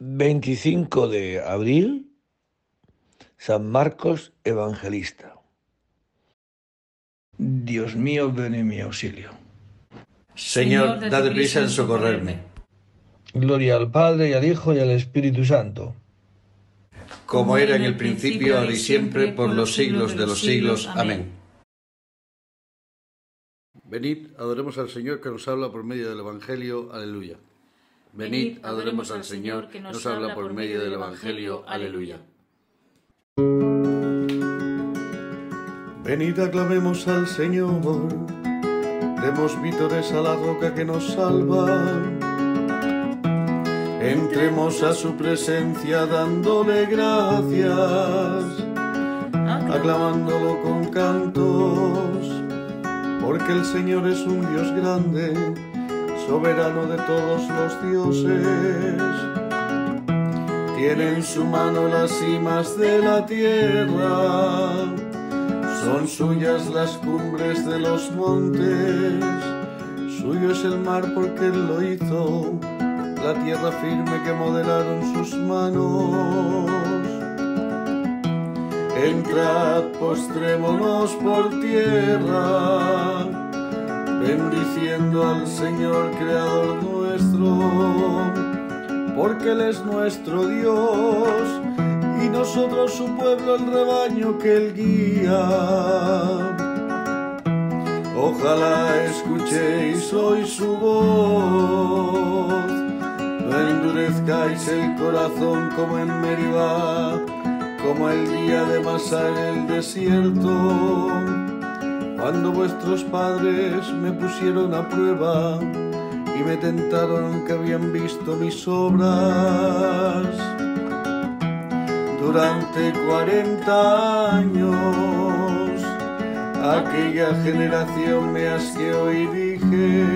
25 de abril, San Marcos Evangelista. Dios mío, ven en mi auxilio. Señor, dad prisa en socorrerme. Gloria al Padre y al Hijo y al Espíritu Santo. Como era en el principio, ahora y siempre, por los siglos de los siglos. Amén. Venid, adoremos al Señor que nos habla por medio del Evangelio. Aleluya. Venid, adoremos al Señor que nos habla por medio del Evangelio. Aleluya. Venid, aclamemos al Señor. Demos vítores a la roca que nos salva. Entremos a su presencia dándole gracias, aclamándolo con cantos, porque el Señor es un Dios grande soberano de todos los dioses. Tiene en su mano las cimas de la tierra, son suyas las cumbres de los montes, suyo es el mar porque él lo hizo, la tierra firme que modelaron sus manos. Entrad, postrémonos por tierra bendiciendo al Señor Creador nuestro, porque Él es nuestro Dios y nosotros su pueblo, el rebaño que Él guía. Ojalá escuchéis hoy su voz, no endurezcáis el corazón como en Meribá, como el día de Masá en el desierto cuando vuestros padres me pusieron a prueba y me tentaron que habían visto mis obras. Durante cuarenta años, aquella generación me asqueó y dije,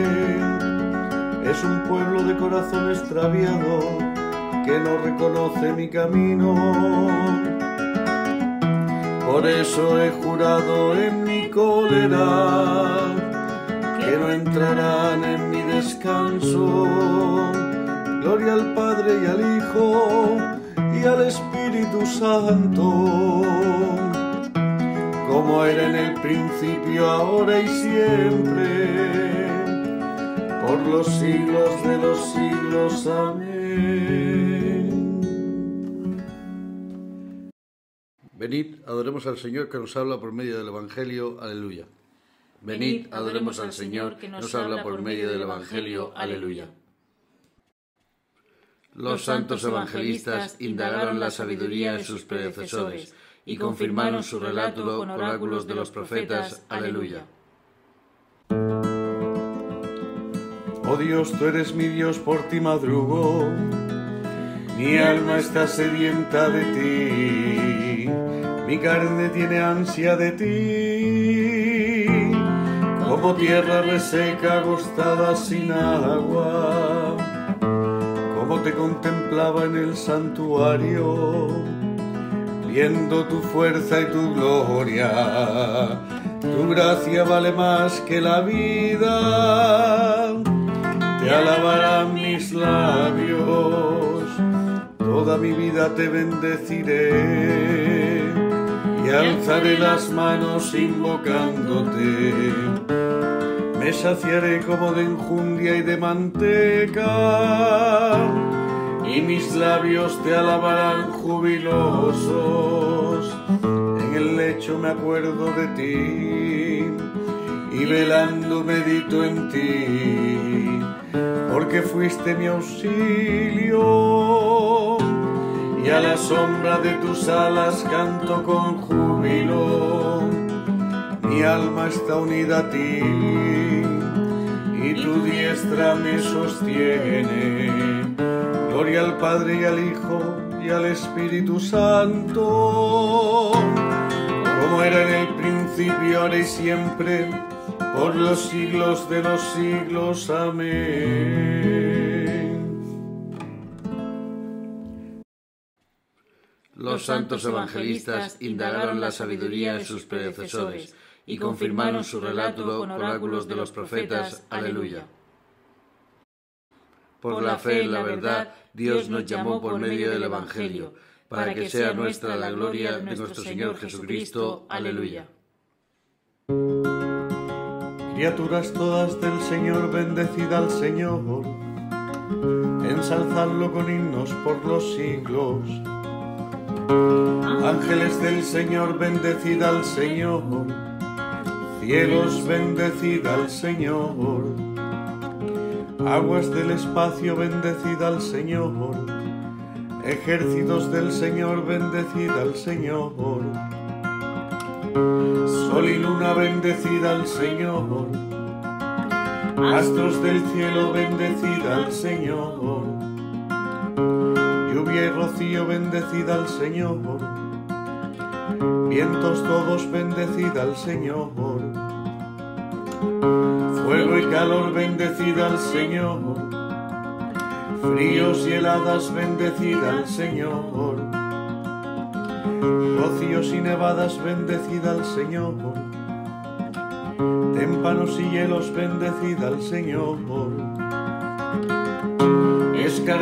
es un pueblo de corazón extraviado que no reconoce mi camino. Por eso he jurado en mi que no entrarán en mi descanso. Gloria al Padre y al Hijo y al Espíritu Santo, como era en el principio, ahora y siempre, por los siglos de los siglos. Amén. Venid, adoremos al Señor que nos habla por medio del Evangelio. Aleluya. Venid, adoremos al Señor que nos habla por medio del Evangelio. Aleluya. Los santos evangelistas indagaron la sabiduría en sus predecesores y confirmaron su relato con oráculos de los profetas. Aleluya. Oh Dios, tú eres mi Dios, por ti madrugo. Mi alma está sedienta de ti mi carne tiene ansia de ti, como tierra reseca agostada sin agua, como te contemplaba en el santuario, viendo tu fuerza y tu gloria, tu gracia vale más que la vida, te alabarán mis labios, toda mi vida te bendeciré y alzaré las manos invocándote. Me saciaré como de enjundia y de manteca, y mis labios te alabarán jubilosos. En el lecho me acuerdo de ti, y velando medito en ti, porque fuiste mi auxilio y a la sombra de tus alas canto con júbilo. Mi alma está unida a ti y tu diestra me sostiene. Gloria al Padre y al Hijo y al Espíritu Santo, como era en el principio, ahora y siempre, por los siglos de los siglos. Amén. Los santos evangelistas indagaron la sabiduría en sus predecesores y confirmaron su relato con oráculos de los profetas. Aleluya. Por la fe en la verdad, Dios nos llamó por medio del Evangelio, para que sea nuestra la gloria de nuestro Señor Jesucristo. Aleluya. Criaturas todas del Señor, bendecida al Señor, ensalzadlo con himnos por los siglos. Ángeles del Señor, bendecida al Señor, cielos, bendecida al Señor, aguas del espacio, bendecida al Señor, ejércitos del Señor, bendecida al Señor. Sol y luna bendecida al Señor, astros del cielo bendecida al Señor, lluvia y rocío bendecida al Señor, vientos todos bendecida al Señor, fuego y calor bendecida al Señor, fríos y heladas bendecida al Señor. Rocíos y nevadas bendecida al Señor, témpanos y hielos bendecida al Señor,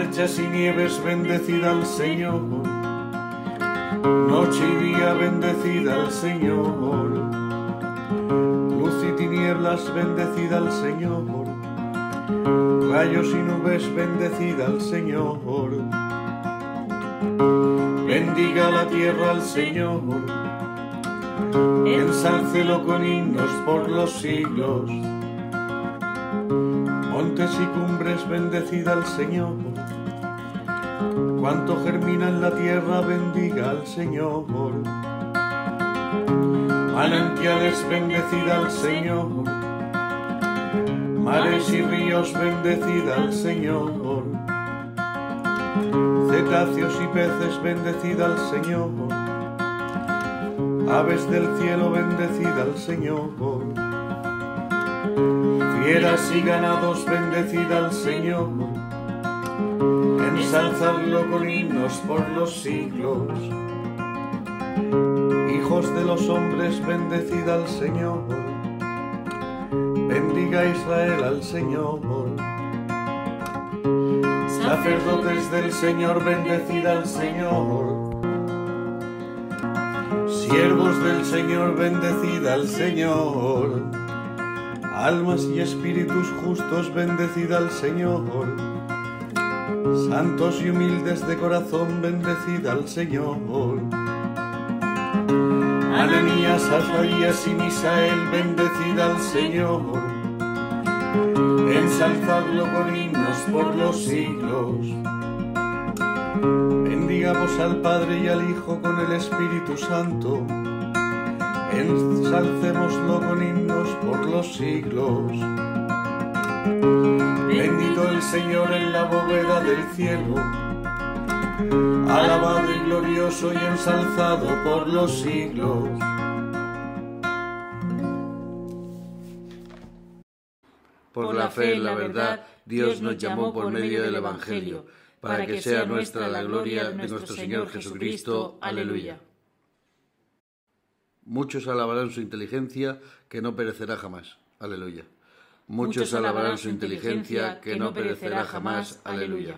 escarchas y nieves bendecida al Señor, noche y día bendecida al Señor, luz y tinieblas bendecida al Señor, rayos y nubes bendecida al Señor. Bendiga la tierra al Señor, ensálcelo con himnos por los siglos. Montes y cumbres, bendecida al Señor, cuanto germina en la tierra, bendiga al Señor. Manantiales, bendecida al Señor, mares y ríos, bendecida al Señor cetáceos y peces, bendecida al Señor. Aves del cielo, bendecida al Señor. Fieras y ganados, bendecida al Señor. Ensalzadlo con himnos por los siglos. Hijos de los hombres, bendecida al Señor. Bendiga Israel al Señor sacerdotes del Señor, bendecida al Señor. Siervos del Señor, bendecida al Señor. Almas y espíritus justos, bendecida al Señor. Santos y humildes de corazón, bendecida al Señor. Ananías, Azarías y Misael, bendecida al Señor ensalzadlo con himnos por los siglos. Bendigamos al Padre y al Hijo con el Espíritu Santo. Ensalcémoslo con himnos por los siglos. Bendito el Señor en la bóveda del cielo. Alabado y glorioso y ensalzado por los siglos. Por la fe en la verdad, Dios nos llamó por medio del Evangelio, para que sea nuestra la gloria de nuestro Señor Jesucristo. Aleluya. Muchos alabarán su inteligencia, que no perecerá jamás. Aleluya. Muchos alabarán su inteligencia, que no perecerá jamás. Aleluya.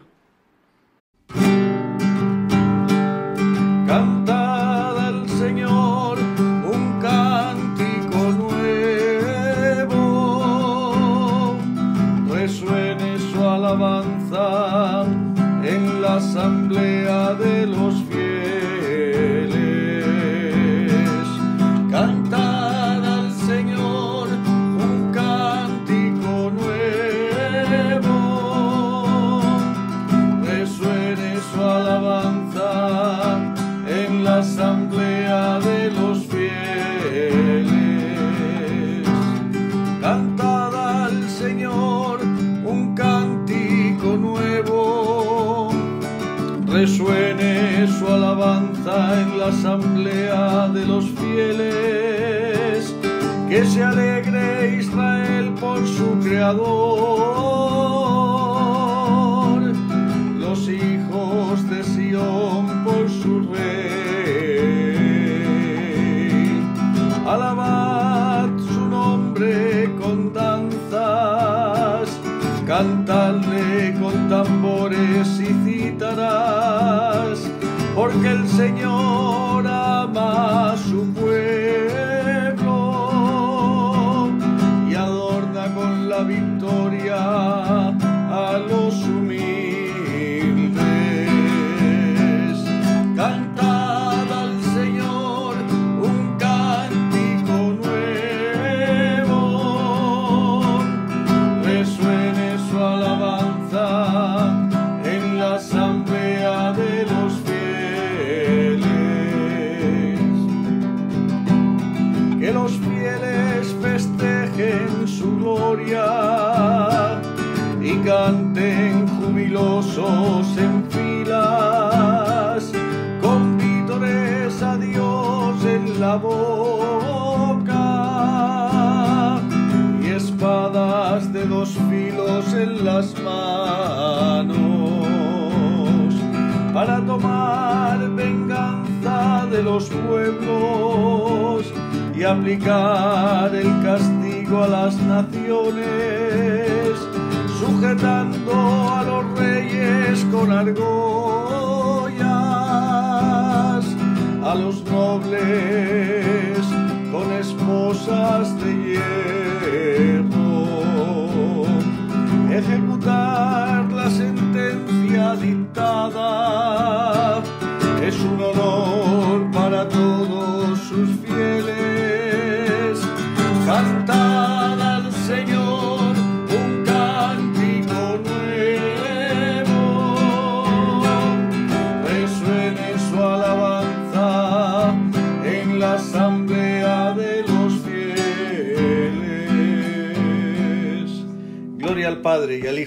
En la asamblea de los fieles, que se alegre Israel por su creador, los hijos de Sión por su rey. Alabad su nombre con danzas, cantadle con tambores porque el Señor ama a su pueblo y adorna con la victoria a los humildes. Cantad al Señor un cántico nuevo, resuene su alabanza en las manos para tomar venganza de los pueblos y aplicar el castigo a las naciones, sujetando a los reyes con argollas, a los nobles con esposas de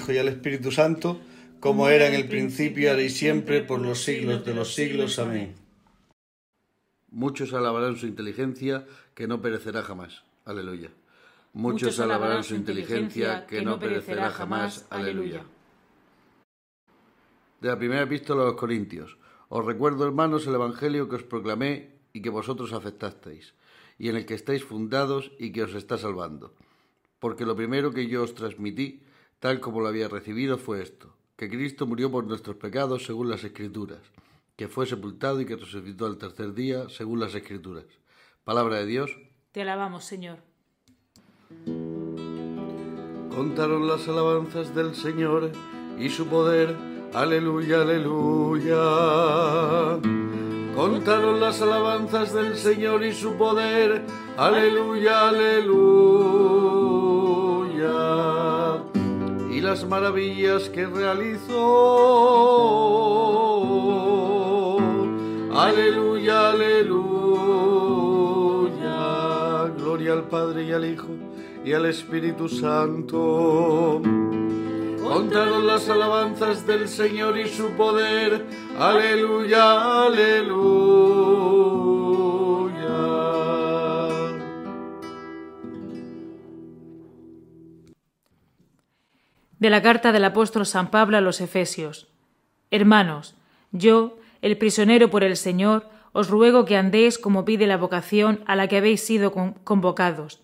Hijo y al Espíritu Santo, como era en el principio, ahora y siempre, por los siglos de los siglos. Amén. Muchos alabarán su inteligencia, que no perecerá jamás. Aleluya. Muchos alabarán su inteligencia, que no perecerá jamás. Aleluya. De la primera epístola a los Corintios. Os recuerdo, hermanos, el Evangelio que os proclamé y que vosotros aceptasteis, y en el que estáis fundados y que os está salvando. Porque lo primero que yo os transmití, tal como lo había recibido, fue esto, que Cristo murió por nuestros pecados según las Escrituras, que fue sepultado y que resucitó al tercer día según las Escrituras. Palabra de Dios. Te alabamos, Señor. Contaron las alabanzas del Señor y su poder. Aleluya, aleluya. Contaron las alabanzas del Señor y su poder. Aleluya, aleluya. Las maravillas que realizó. Aleluya, aleluya. Gloria al Padre y al Hijo y al Espíritu Santo. Contaron las alabanzas del Señor y su poder. Aleluya, aleluya. De la carta del apóstol San Pablo a los Efesios. Hermanos, yo, el prisionero por el Señor, os ruego que andéis como pide la vocación a la que habéis sido con- convocados.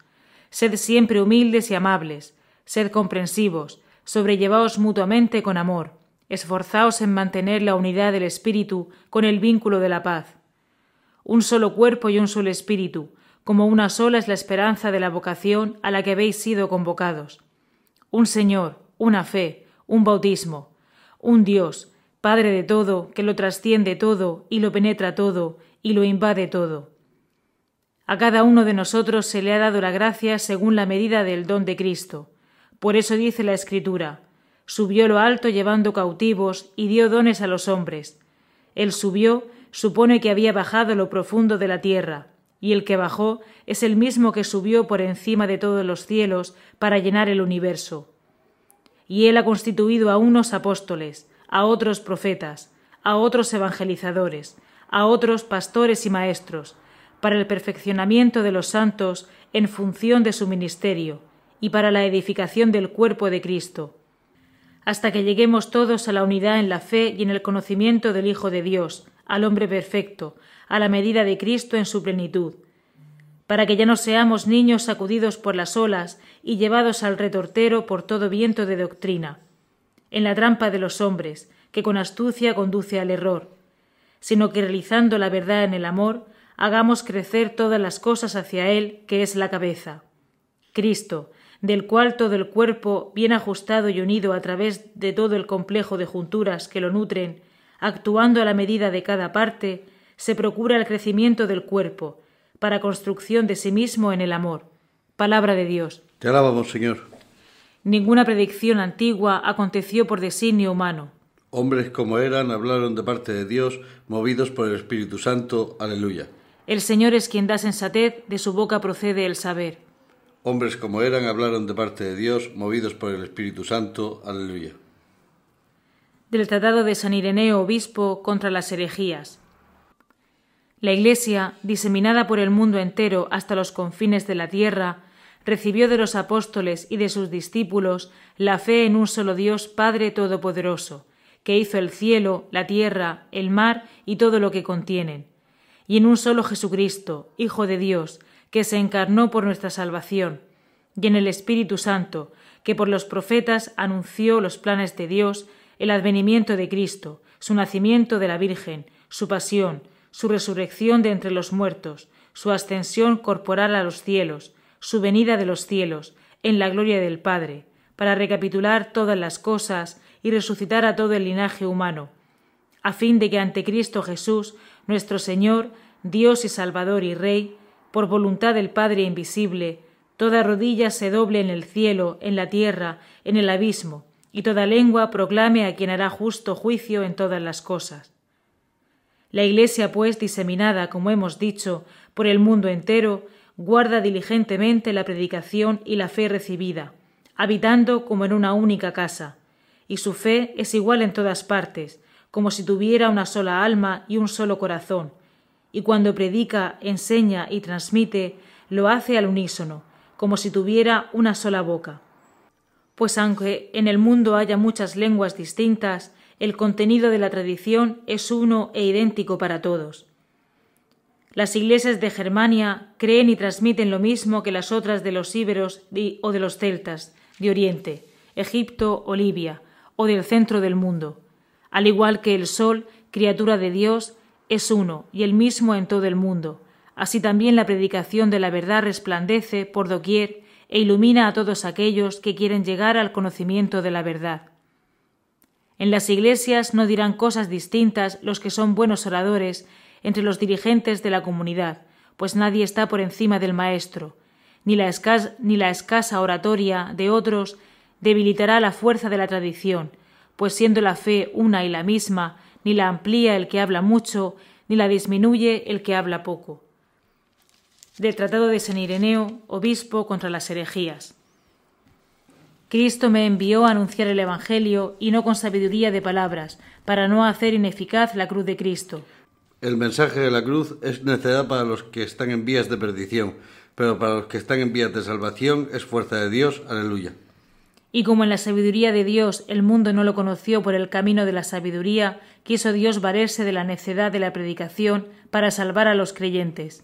Sed siempre humildes y amables, sed comprensivos, sobrellevaos mutuamente con amor, esforzaos en mantener la unidad del espíritu con el vínculo de la paz. Un solo cuerpo y un solo espíritu, como una sola es la esperanza de la vocación a la que habéis sido convocados. Un Señor, una fe, un bautismo, un Dios, Padre de todo, que lo trasciende todo y lo penetra todo y lo invade todo. A cada uno de nosotros se le ha dado la gracia según la medida del don de Cristo. Por eso dice la Escritura, subió lo alto llevando cautivos y dio dones a los hombres. El subió supone que había bajado lo profundo de la tierra, y el que bajó es el mismo que subió por encima de todos los cielos para llenar el universo. Y él ha constituido a unos apóstoles, a otros profetas, a otros evangelizadores, a otros pastores y maestros, para el perfeccionamiento de los santos en función de su ministerio, y para la edificación del cuerpo de Cristo, hasta que lleguemos todos a la unidad en la fe y en el conocimiento del Hijo de Dios, al hombre perfecto, a la medida de Cristo en su plenitud, para que ya no seamos niños sacudidos por las olas y llevados al retortero por todo viento de doctrina, en la trampa de los hombres, que con astucia conduce al error, sino que realizando la verdad en el amor, hagamos crecer todas las cosas hacia Él, que es la cabeza. Cristo, del cual todo el cuerpo, bien ajustado y unido a través de todo el complejo de junturas que lo nutren, actuando a la medida de cada parte, se procura el crecimiento del cuerpo, para construcción de sí mismo en el amor. Palabra de Dios. Te alabamos, Señor. Ninguna predicción antigua aconteció por designio humano. Hombres como eran hablaron de parte de Dios, movidos por el Espíritu Santo. Aleluya. El Señor es quien da sensatez, de su boca procede el saber. Hombres como eran hablaron de parte de Dios, movidos por el Espíritu Santo. Aleluya. Del Tratado de San Ireneo, obispo, contra las herejías. La Iglesia, diseminada por el mundo entero hasta los confines de la tierra, recibió de los apóstoles y de sus discípulos la fe en un solo Dios Padre Todopoderoso, que hizo el cielo, la tierra, el mar y todo lo que contienen, y en un solo Jesucristo, Hijo de Dios, que se encarnó por nuestra salvación, y en el Espíritu Santo, que por los profetas anunció los planes de Dios, el advenimiento de Cristo, su nacimiento de la Virgen, su pasión, su resurrección de entre los muertos, su ascensión corporal a los cielos, su venida de los cielos, en la gloria del Padre, para recapitular todas las cosas y resucitar a todo el linaje humano, a fin de que ante Cristo Jesús, nuestro Señor, Dios y Salvador y Rey, por voluntad del Padre invisible, toda rodilla se doble en el cielo, en la tierra, en el abismo, y toda lengua proclame a quien hará justo juicio en todas las cosas. La Iglesia, pues, diseminada, como hemos dicho, por el mundo entero, guarda diligentemente la predicación y la fe recibida, habitando como en una única casa, y su fe es igual en todas partes, como si tuviera una sola alma y un solo corazón, y cuando predica, enseña y transmite, lo hace al unísono, como si tuviera una sola boca. Pues aunque en el mundo haya muchas lenguas distintas, el contenido de la tradición es uno e idéntico para todos. Las iglesias de Germania creen y transmiten lo mismo que las otras de los íberos o de los celtas, de Oriente, Egipto o Libia, o del centro del mundo. Al igual que el sol, criatura de Dios, es uno y el mismo en todo el mundo. Así también la predicación de la verdad resplandece por doquier e ilumina a todos aquellos que quieren llegar al conocimiento de la verdad. En las iglesias no dirán cosas distintas los que son buenos oradores entre los dirigentes de la comunidad, pues nadie está por encima del maestro, ni la, escasa oratoria de otros debilitará la fuerza de la tradición, pues siendo la fe una y la misma, ni la amplía el que habla mucho, ni la disminuye el que habla poco. Del Tratado de San Ireneo, obispo contra las herejías. Cristo me envió a anunciar el Evangelio y no con sabiduría de palabras, para no hacer ineficaz la cruz de Cristo. El mensaje de la cruz es necedad para los que están en vías de perdición, pero para los que están en vías de salvación es fuerza de Dios. Aleluya. Y como en la sabiduría de Dios el mundo no lo conoció por el camino de la sabiduría, quiso Dios valerse de la necedad de la predicación para salvar a los creyentes.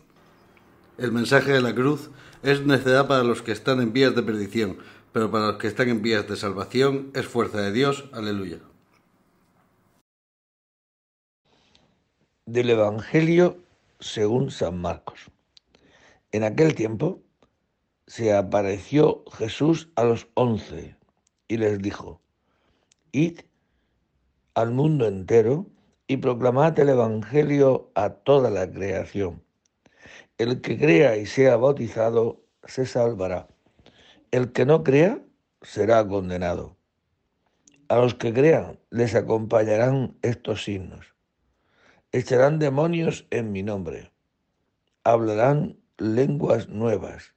El mensaje de la cruz es necedad para los que están en vías de perdición, pero para los que están en vías de salvación es fuerza de Dios. Aleluya. Del Evangelio según San Marcos. En aquel tiempo se apareció Jesús a los once y les dijo, Id al mundo entero y proclamad el Evangelio a toda la creación. El que crea y sea bautizado se salvará. El que no crea será condenado. A los que crean les acompañarán estos signos echarán demonios en mi nombre, hablarán lenguas nuevas,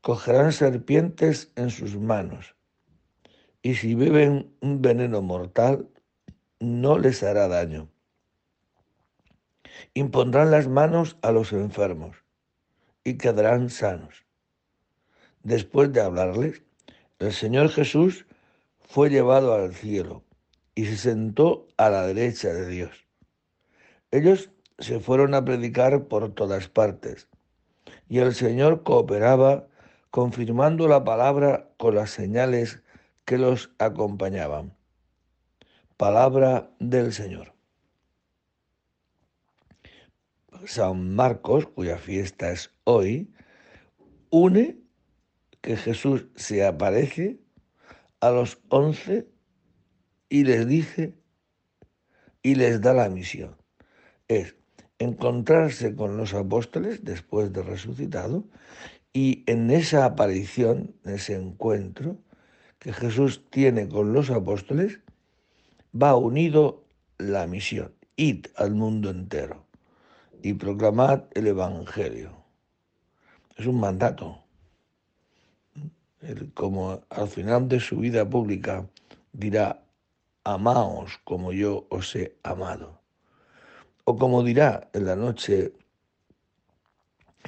cogerán serpientes en sus manos, y si beben un veneno mortal, no les hará daño. Impondrán las manos a los enfermos y quedarán sanos. Después de hablarles, el Señor Jesús fue llevado al cielo y se sentó a la derecha de Dios. Ellos se fueron a predicar por todas partes y el Señor cooperaba confirmando la palabra con las señales que los acompañaban. Palabra del Señor. San Marcos, cuya fiesta es hoy, une que Jesús se aparece a los once y les dice y les da la misión. Es encontrarse con los apóstoles después de resucitado y en esa aparición, en ese encuentro que Jesús tiene con los apóstoles, va unido la misión, id al mundo entero y proclamad el Evangelio. Es un mandato. como al final de su vida pública dirá, amaos como yo os he amado. O como dirá en la noche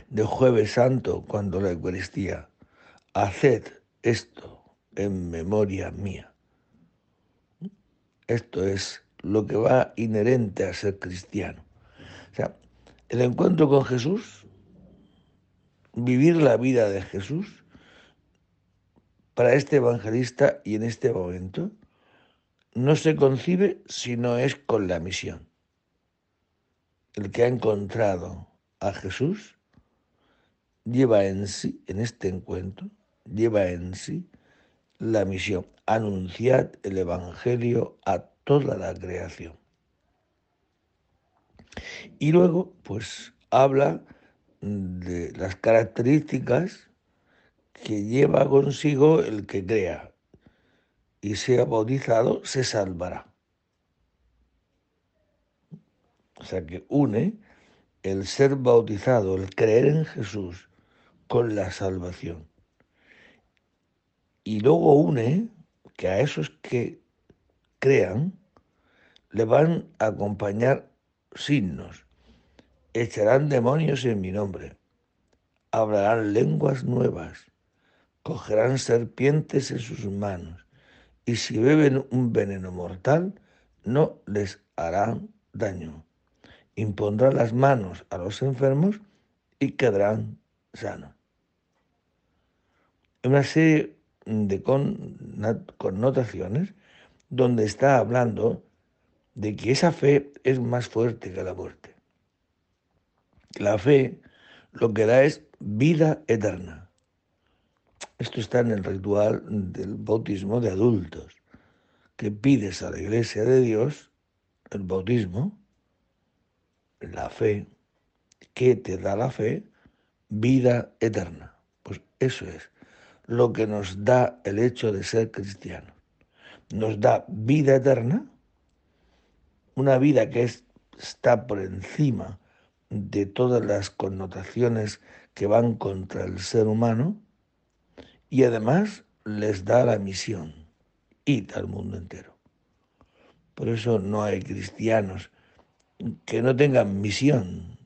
de jueves santo cuando la Eucaristía, haced esto en memoria mía. Esto es lo que va inherente a ser cristiano. O sea, el encuentro con Jesús, vivir la vida de Jesús, para este evangelista y en este momento, no se concibe si no es con la misión. El que ha encontrado a Jesús lleva en sí, en este encuentro, lleva en sí la misión, anunciar el Evangelio a toda la creación. Y luego, pues habla de las características que lleva consigo el que crea y sea bautizado, se salvará. O sea que une el ser bautizado, el creer en Jesús con la salvación. Y luego une que a esos que crean le van a acompañar signos. Echarán demonios en mi nombre. Hablarán lenguas nuevas. Cogerán serpientes en sus manos. Y si beben un veneno mortal, no les harán daño. Impondrán las manos a los enfermos y quedarán sanos. Una serie de connotaciones donde está hablando de que esa fe es más fuerte que la muerte. La fe lo que da es vida eterna. Esto está en el ritual del bautismo de adultos, que pides a la iglesia de Dios el bautismo, la fe, que te da la fe, vida eterna. Pues eso es lo que nos da el hecho de ser cristianos. Nos da vida eterna, una vida que está por encima de todas las connotaciones que van contra el ser humano y además les da la misión, ir al mundo entero. Por eso no hay cristianos que no tengan misión.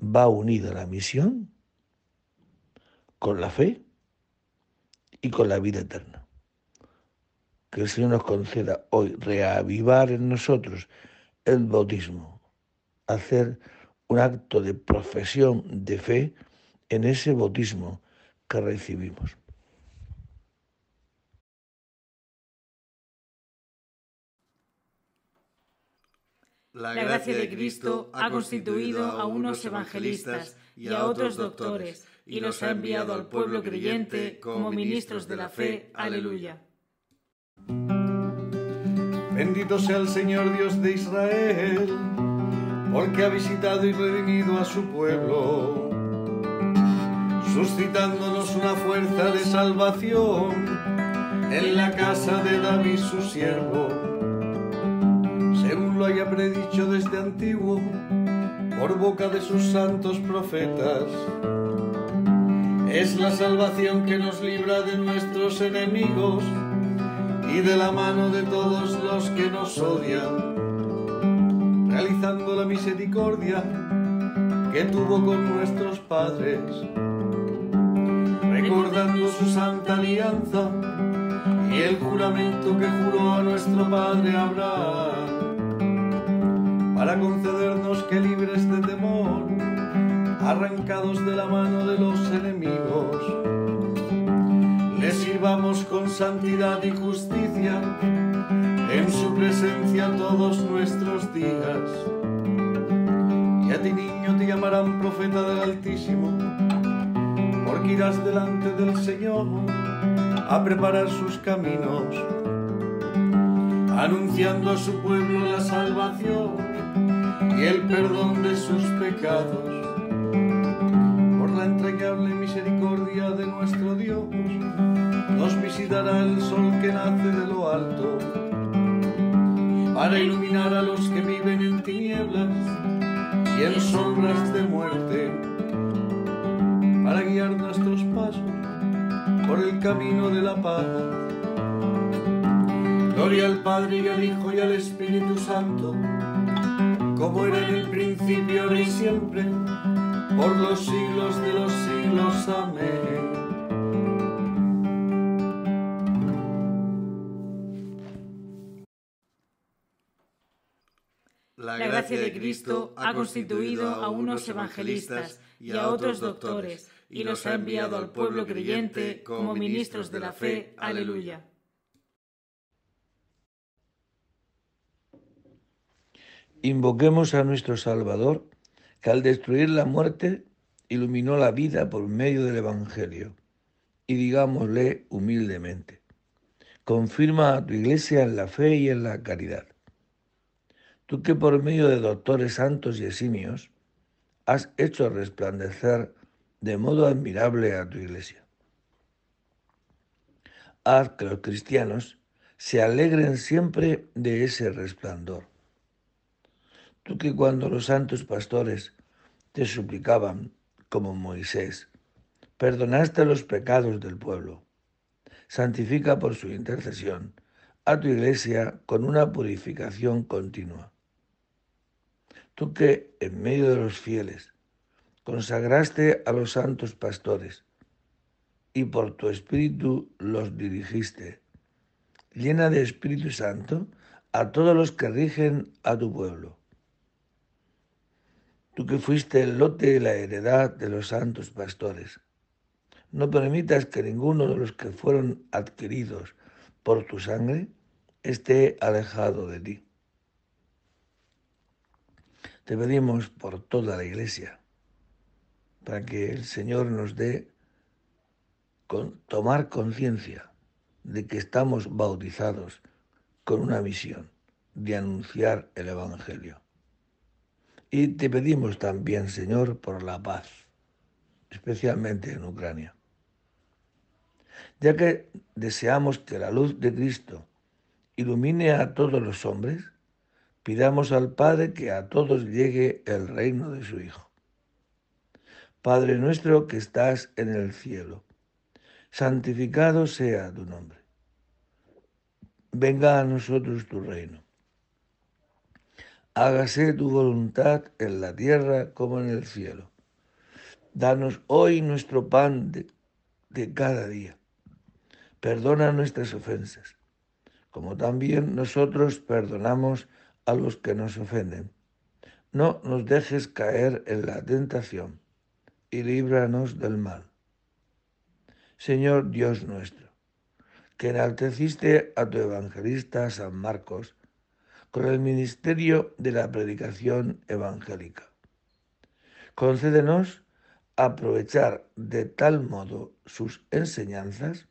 Va unida la misión con la fe y con la vida eterna que el Señor nos conceda hoy reavivar en nosotros el bautismo, hacer un acto de profesión de fe en ese bautismo que recibimos. La gracia de Cristo ha constituido a unos evangelistas y a otros doctores y los ha enviado al pueblo creyente como ministros de la fe. Aleluya. Bendito sea el Señor Dios de Israel, porque ha visitado y redimido a su pueblo, suscitándonos una fuerza de salvación en la casa de David su siervo, según lo haya predicho desde antiguo por boca de sus santos profetas. Es la salvación que nos libra de nuestros enemigos y de la mano de todos los que nos odian, realizando la misericordia que tuvo con nuestros padres, recordando su santa alianza y el juramento que juró a nuestro padre Abraham, para concedernos que libres de temor, arrancados de la mano de los enemigos, le sirvamos con santidad y justicia en su presencia todos nuestros días. Y a ti niño te llamarán profeta del Altísimo, porque irás delante del Señor a preparar sus caminos, anunciando a su pueblo la salvación y el perdón de sus pecados. Por la entrañable misericordia de nuestro Dios, nos visitará el sol que nace de lo alto, para iluminar a los que viven en tinieblas y en sombras de muerte, para guiar nuestros pasos por el camino de la paz. Gloria al Padre y al Hijo y al Espíritu Santo, como era en el principio, ahora y siempre, por los siglos de los siglos. Amén. La gracia de Cristo ha constituido a unos evangelistas y a otros doctores y los ha enviado al pueblo creyente como ministros de la fe. Aleluya. Invoquemos a nuestro Salvador, que al destruir la muerte iluminó la vida por medio del Evangelio. Y digámosle humildemente, confirma a tu iglesia en la fe y en la caridad. Tú que por medio de doctores santos y eximios has hecho resplandecer de modo admirable a tu iglesia. Haz que los cristianos se alegren siempre de ese resplandor. Tú que cuando los santos pastores te suplicaban, como Moisés, perdonaste los pecados del pueblo, santifica por su intercesión a tu iglesia con una purificación continua. Tú que en medio de los fieles consagraste a los santos pastores y por tu espíritu los dirigiste. Llena de Espíritu Santo a todos los que rigen a tu pueblo. Tú que fuiste el lote y la heredad de los santos pastores, no permitas que ninguno de los que fueron adquiridos por tu sangre esté alejado de ti. Te pedimos por toda la iglesia para que el Señor nos dé con, tomar conciencia de que estamos bautizados con una misión de anunciar el Evangelio. Y te pedimos también, Señor, por la paz, especialmente en Ucrania. Ya que deseamos que la luz de Cristo ilumine a todos los hombres, pidamos al Padre que a todos llegue el reino de su Hijo. Padre nuestro que estás en el cielo, santificado sea tu nombre. Venga a nosotros tu reino. Hágase tu voluntad en la tierra como en el cielo. Danos hoy nuestro pan de, de cada día. Perdona nuestras ofensas, como también nosotros perdonamos a los que nos ofenden. No nos dejes caer en la tentación y líbranos del mal. Señor Dios nuestro, que enalteciste a tu evangelista San Marcos con el ministerio de la predicación evangélica. Concédenos aprovechar de tal modo sus enseñanzas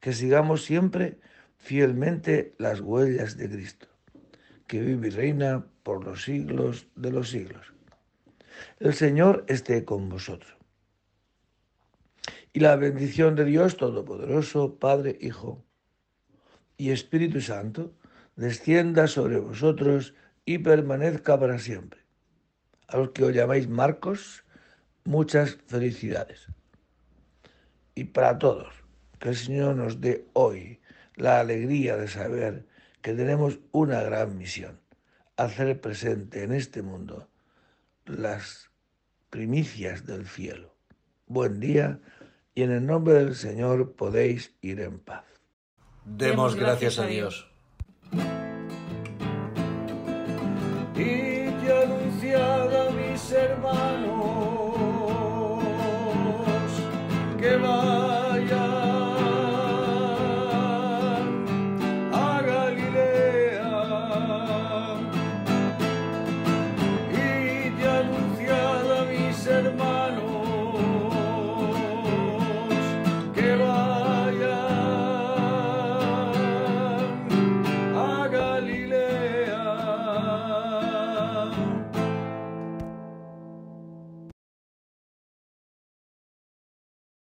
que sigamos siempre fielmente las huellas de Cristo, que vive y reina por los siglos de los siglos. El Señor esté con vosotros. Y la bendición de Dios Todopoderoso, Padre, Hijo y Espíritu Santo, descienda sobre vosotros y permanezca para siempre. A los que os llamáis Marcos, muchas felicidades. Y para todos, que el Señor nos dé hoy la alegría de saber que tenemos una gran misión, hacer presente en este mundo las primicias del cielo. Buen día y en el nombre del Señor podéis ir en paz. Demos gracias a Dios. Y que anunciad a mis hermanos